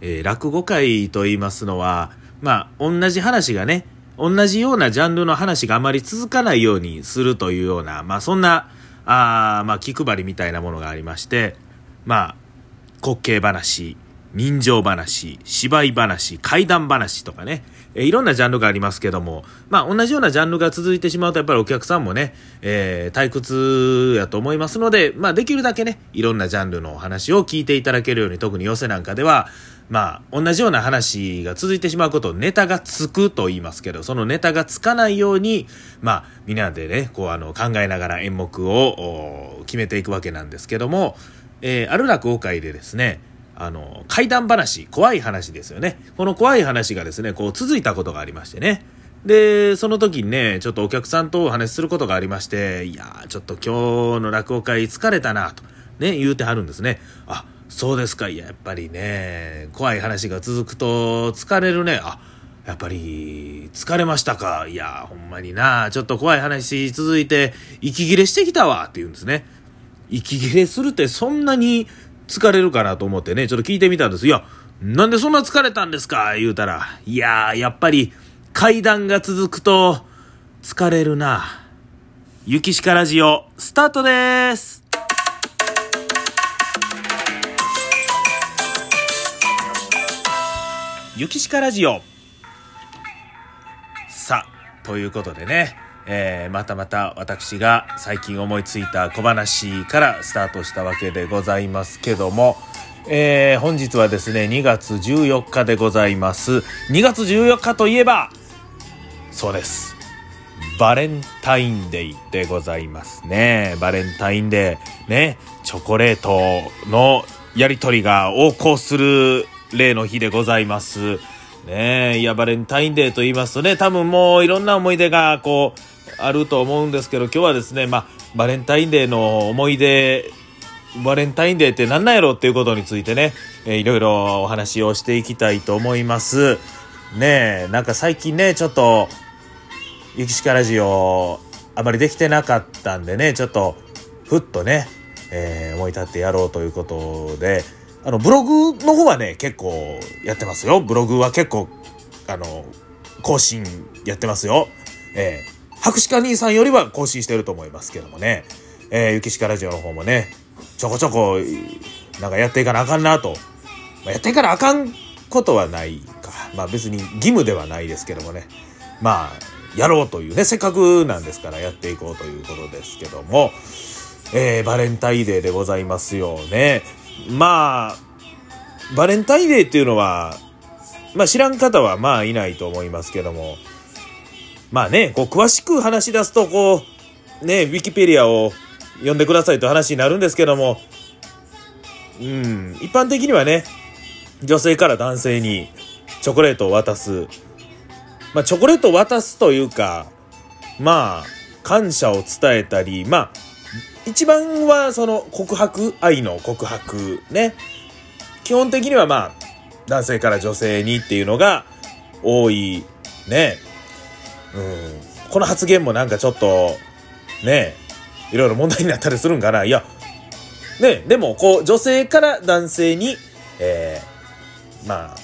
えー、落語会と言いますのは、まあ、同じ話がね、同じようなジャンルの話があまり続かないようにするというような、まあ、そんな、あまあ、気配りみたいなものがありまして、まあ、滑稽話、人情話、芝居話、怪談話とかね、えいろんなジャンルがありますけども、まあ同じようなジャンルが続いてしまうとやっぱりお客さんもね、えー、退屈やと思いますので、まあできるだけね、いろんなジャンルのお話を聞いていただけるように、特に寄せなんかでは、まあ同じような話が続いてしまうことをネタがつくと言いますけど、そのネタがつかないように、まあみんなでね、こうあの考えながら演目を決めていくわけなんですけども、えー、ある落語会でですね、あの、怪談話、怖い話ですよね。この怖い話がですね、こう続いたことがありましてね。で、その時にね、ちょっとお客さんとお話しすることがありまして、いやー、ちょっと今日の落語会疲れたな、と、ね、言うてはるんですね。あ、そうですか。いや、やっぱりね、怖い話が続くと疲れるね。あ、やっぱり疲れましたか。いや、ほんまにな、ちょっと怖い話続いて、息切れしてきたわ、って言うんですね。息切れするってそんなに疲れるかなと思ってね、ちょっと聞いてみたんです。いや、なんでそんな疲れたんですか？言うたら、いやー、やっぱり階段が続くと疲れるな。ゆきしかラジオ、スタートです。ゆきしかラジオ。さあ、ということでね、えー、またまた私が最近思いついた小話からスタートしたわけでございますけども、えー、本日はですね、2月14日でございます。2月14日といえば、そうです。バレンタインデーでございますね。バレンタインデー、ね、チョコレートのやりとりが横行する例の日でございます。ねいや、バレンタインデーと言いますとね、多分もういろんな思い出が、こう、あると思うんですけど、今日はですね、まあ、バレンタインデーの思い出、バレンタインデーって何なんやろっていうことについてね、えー、いろいろお話をしていきたいと思います。ねえ、なんか最近ね、ちょっと、ゆきしかラジオ、あまりできてなかったんでね、ちょっと、ふっとね、えー、思い立ってやろうということで、あの、ブログの方はね、結構やってますよ。ブログは結構、あの、更新やってますよ。えー博士課兄さんよりは更新してると思いますけどもね、えー、ゆきしかラジオの方もね、ちょこちょこ、なんかやっていかなあかんなと。まあ、やっていかなあかんことはないか。まあ別に義務ではないですけどもね。まあ、やろうというね、せっかくなんですからやっていこうということですけども、えー、バレンタインデーでございますよね。まあ、バレンタインデーっていうのは、まあ知らん方はまあいないと思いますけども、まあね、こう、詳しく話し出すと、こう、ね、ウィキペディアを読んでくださいと話になるんですけども、うん、一般的にはね、女性から男性にチョコレートを渡す。まあ、チョコレートを渡すというか、まあ、感謝を伝えたり、まあ、一番はその告白、愛の告白ね。基本的にはまあ、男性から女性にっていうのが多いね。うん、この発言もなんかちょっと、ねいろいろ問題になったりするんかないや、ねでも、こう、女性から男性に、えー、まあ、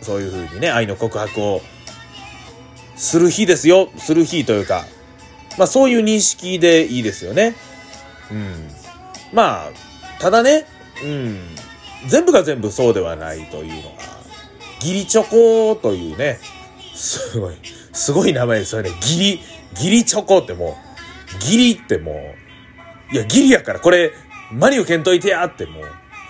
そういうふうにね、愛の告白をする日ですよ。する日というか、まあそういう認識でいいですよね。うん。まあ、ただね、うん。全部が全部そうではないというのが、義理チョコというね、すごい、すごい名前ですよね。ギリ、ギリチョコってもう、ギリってもう、いや、ギリやから、これ、マリオ検討いてやってもう、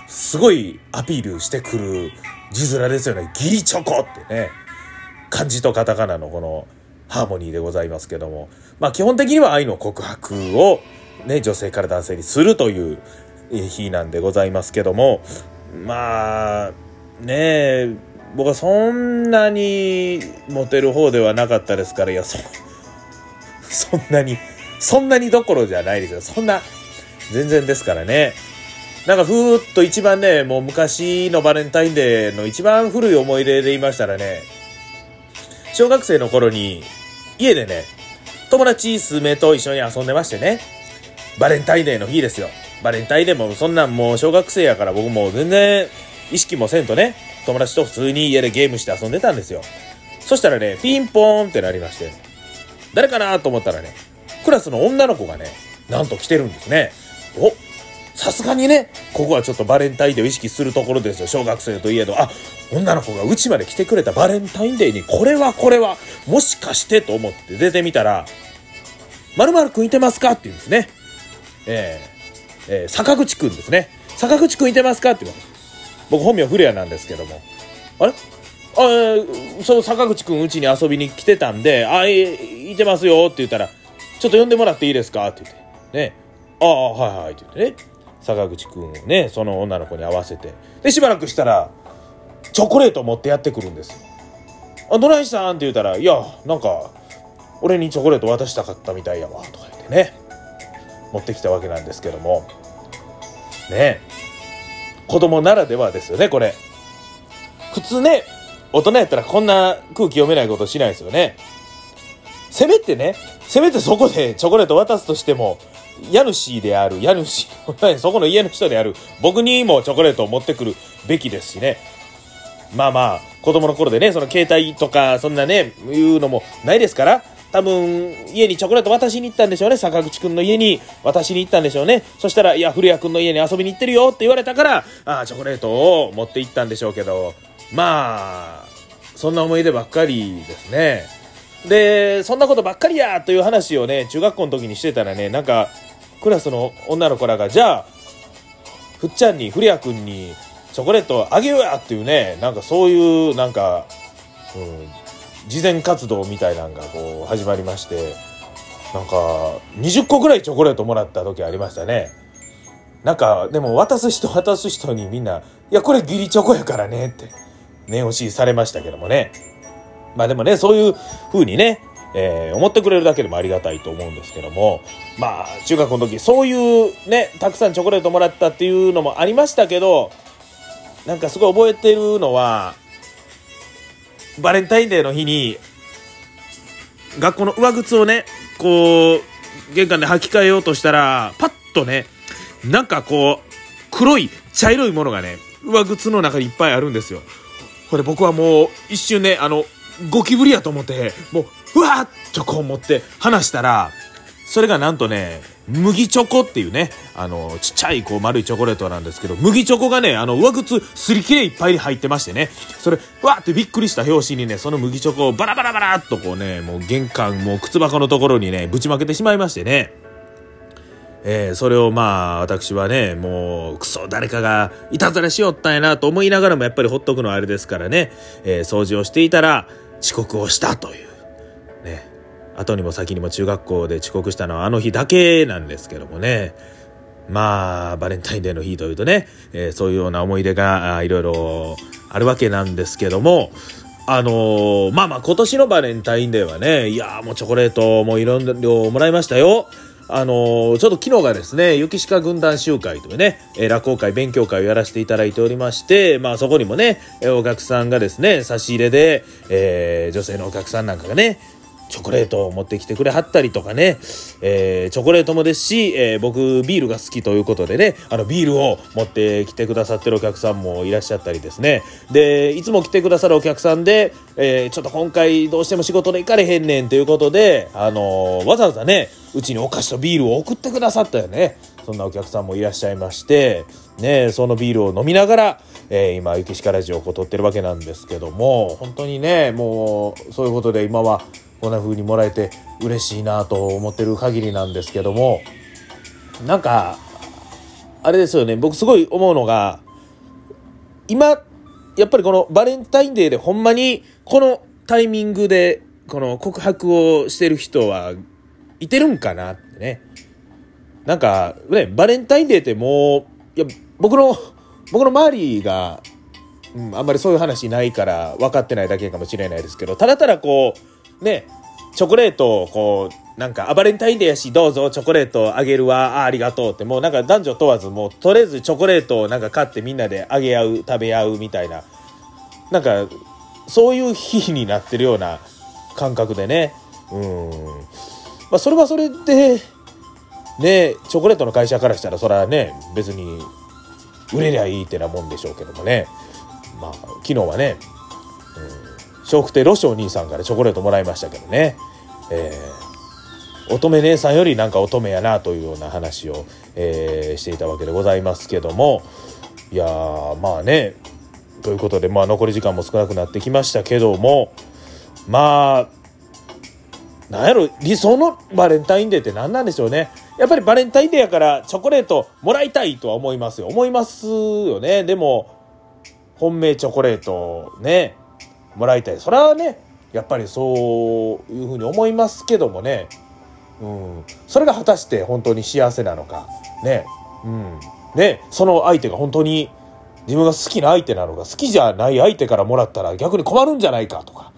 すごいアピールしてくる字面ですよね。ギリチョコってね。漢字とカタカナのこのハーモニーでございますけども。まあ基本的には愛の告白をね、女性から男性にするという日なんでございますけども。まあ、ねえ、僕はそんなにモテる方ではなかったですから、いや、そ、そんなに、そんなにどころじゃないですよ。そんな、全然ですからね。なんかふーっと一番ね、もう昔のバレンタインデーの一番古い思い出で言いましたらね、小学生の頃に家でね、友達数名と一緒に遊んでましてね、バレンタインデーの日ですよ。バレンタインデーもそんなんもう小学生やから僕も全然意識もせんとね、友達と普通に家でゲームして遊んでたんですよ。そしたらね、ピンポーンってなりまして、誰かなと思ったらね、クラスの女の子がね、なんと来てるんですね。おさすがにね、ここはちょっとバレンタインデーを意識するところですよ。小学生といえど、あ、女の子がうちまで来てくれたバレンタインデーに、これはこれは、もしかしてと思って出てみたら、まるまるくんいてますかって言うんですね。えー、えー、坂口くんですね。坂口くんいてますかって言われて。僕本名古谷なんですけども。あれ？あその坂口くんうちに遊びに来てたんで、あ、い、いてますよって言ったら、ちょっと呼んでもらっていいですか？って言って。ね。ああ、はいはいって言ってね。坂口くんをね、その女の子に合わせて。で、しばらくしたら、チョコレート持ってやってくるんですよ。あ、どないしたん？って言ったら、いや、なんか、俺にチョコレート渡したかったみたいやわ、とか言ってね。持ってきたわけなんですけども。ね子供ならではですよね、これ。普通ね、大人やったらこんな空気読めないことしないですよね。せめてね、せめてそこで チョコレート渡すとしても、家主である、家主、そこの家の人である、僕にもチョコレートを持ってくるべきですしね。まあまあ、子供の頃でね、その携帯とか、そんなね、いうのもないですから、多分、家にチョコレート渡しに行ったんでしょうね。坂口くんの家に渡しに行ったんでしょうね。そしたら、いや、古谷くんの家に遊びに行ってるよって言われたから、ああ、チョコレートを持って行ったんでしょうけど、まあ、そんな思い出ばっかりですね。で、そんなことばっかりやという話をね、中学校の時にしてたらね、なんか、クラスの女の子らが、じゃあ、ふっちゃんに、古谷くんに、チョコレートあげようやっていうね、なんかそういう、なんか、うん、慈善活動みたいなのがこう始まりましてなんか20個ぐらいチョコレートもらった時ありましたね。なんかでも渡す人渡す人にみんな「いやこれ義理チョコやからね」って念押しされましたけどもね。まあでもねそういう風にねえー、思ってくれるだけでもありがたいと思うんですけども。まあ中学の時そういうねたくさんチョコレートもらったっていうのもありましたけどなんかすごい覚えてるのはバレンタインデーの日に、学校の上靴をね、こう、玄関で履き替えようとしたら、パッとね、なんかこう、黒い、茶色いものがね、上靴の中にいっぱいあるんですよ。これ僕はもう、一瞬ね、あの、ゴキブリやと思って、もう、うわーっとこう思って離したら、それがなんとね、麦チョコっていうね、あの、ちっちゃいこう丸いチョコレートなんですけど、麦チョコがね、あの、上靴すり切れいっぱいに入ってましてね、それ、わーってびっくりした表紙にね、その麦チョコをバラバラバラっとこうね、もう玄関、もう靴箱のところにね、ぶちまけてしまいましてね、えー、それをまあ、私はね、もう、くそ、誰かがいたずらしよったんやなと思いながらも、やっぱりほっとくのはあれですからね、えー、掃除をしていたら、遅刻をしたという。後にも先にも中学校で遅刻したのはあの日だけなんですけどもね。まあ、バレンタインデーの日というとね、えー、そういうような思い出がいろいろあるわけなんですけども、あのー、まあまあ今年のバレンタインデーはね、いやもうチョコレートもいろんな量もらいましたよ。あのー、ちょっと昨日がですね、雪鹿軍団集会というね、えー、落語会、勉強会をやらせていただいておりまして、まあそこにもね、お客さんがですね、差し入れで、えー、女性のお客さんなんかがね、チョコレートを持ってきてくれはったりとかね、えー、チョコレートもですし、えー、僕ビールが好きということでね、あのビールを持ってきてくださってるお客さんもいらっしゃったりですね。で、いつも来てくださるお客さんで、えー、ちょっと今回どうしても仕事で行かれへんねんということで、あのわざわざね、うちにお菓子とビールを送ってくださったよね。そんなお客さんもいらっしゃいまして、ね、そのビールを飲みながら、えー、今、雪鹿ラジオを撮ってるわけなんですけども、本当にね、もう、そういうことで今は、こんな風にもらえて嬉しいなと思ってる限りなんですけどもなんかあれですよね。僕すごい思うのが今やっぱりこのバレンタインデーでほんまにこのタイミングでこの告白をしてる人はいてるんかなってね。なんかねバレンタインデーってもういや僕の僕の周りが、うん、あんまりそういう話ないから分かってないだけかもしれないですけどただただこうね、チョコレートをこう、なんか、あ、バレンタインデーやし、どうぞチョコレートあげるわ、あありがとうって、もうなんか男女問わず、もうとりあえずチョコレートをなんか買ってみんなであげ合う、食べ合うみたいな、なんか、そういう日になってるような感覚でね、うん。まあ、それはそれで、ね、チョコレートの会社からしたら、それはね、別に、売れりゃいいってなもんでしょうけどもね。まあ昨日はね、笑福亭ロショー兄さんからチョコレートもらいましたけどね、えー、乙女姉さんよりなんか乙女やなというような話を、えー、していたわけでございますけども。いやまあね。ということで、まあ、残り時間も少なくなってきましたけども。まあなんやろ理想のバレンタインデーって何なんでしょうね。やっぱりバレンタインデーやからチョコレートもらいたいとは思いますよ。思いますよね。でも本命チョコレートね。もらいたい。それはねやっぱりそういうふうに思いますけどもね、うん、それが果たして本当に幸せなのか。ね,、うん、ねその相手が本当に自分が好きな相手なのか好きじゃない相手からもらったら逆に困るんじゃないかとか。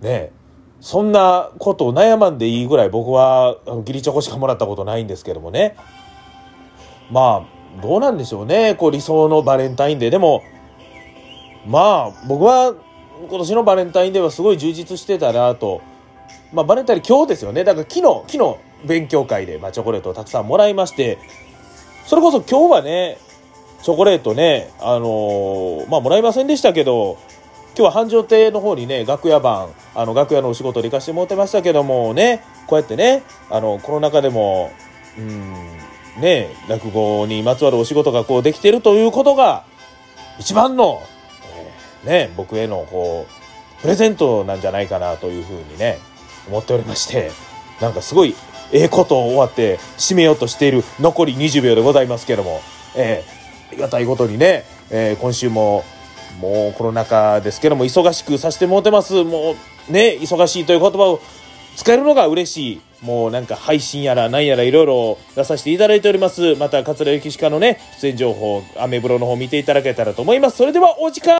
ね。そんなことを悩まんでいいぐらい僕はあの義理チョコしかもらったことないんですけどもね。まあどうなんでしょうね。こう理想のバレンタインデー。でもまあ僕は今年のバレンタインデーはすごい充実してたなと。まあバレンタイン今日ですよね。だから昨日昨日勉強会で、まあ、チョコレートをたくさんもらいまして。それこそ今日はねチョコレートねあのー、まあもらいませんでしたけど今日は繁盛亭の方にね楽屋番あの楽屋のお仕事で行かせてもらってましたけどもねこうやってねあのコロナ禍でもうんね落語にまつわるお仕事がこうできてるということが一番の、ね僕へのこうプレゼントなんじゃないかなというふうにね思っておりましてなんかすごいええことを終わって締めようとしている残り20秒でございますけども、えー、ありがたいことにね、えー、今週ももうコロナ禍ですけども忙しくさせてもらってます。もうね忙しいという言葉を使えるのが嬉しい。もうなんか配信やら何やらいろいろ出させていただいております。また桂由紀歯科のね出演情報アメブロの方見ていただけたらと思います。それではお時間。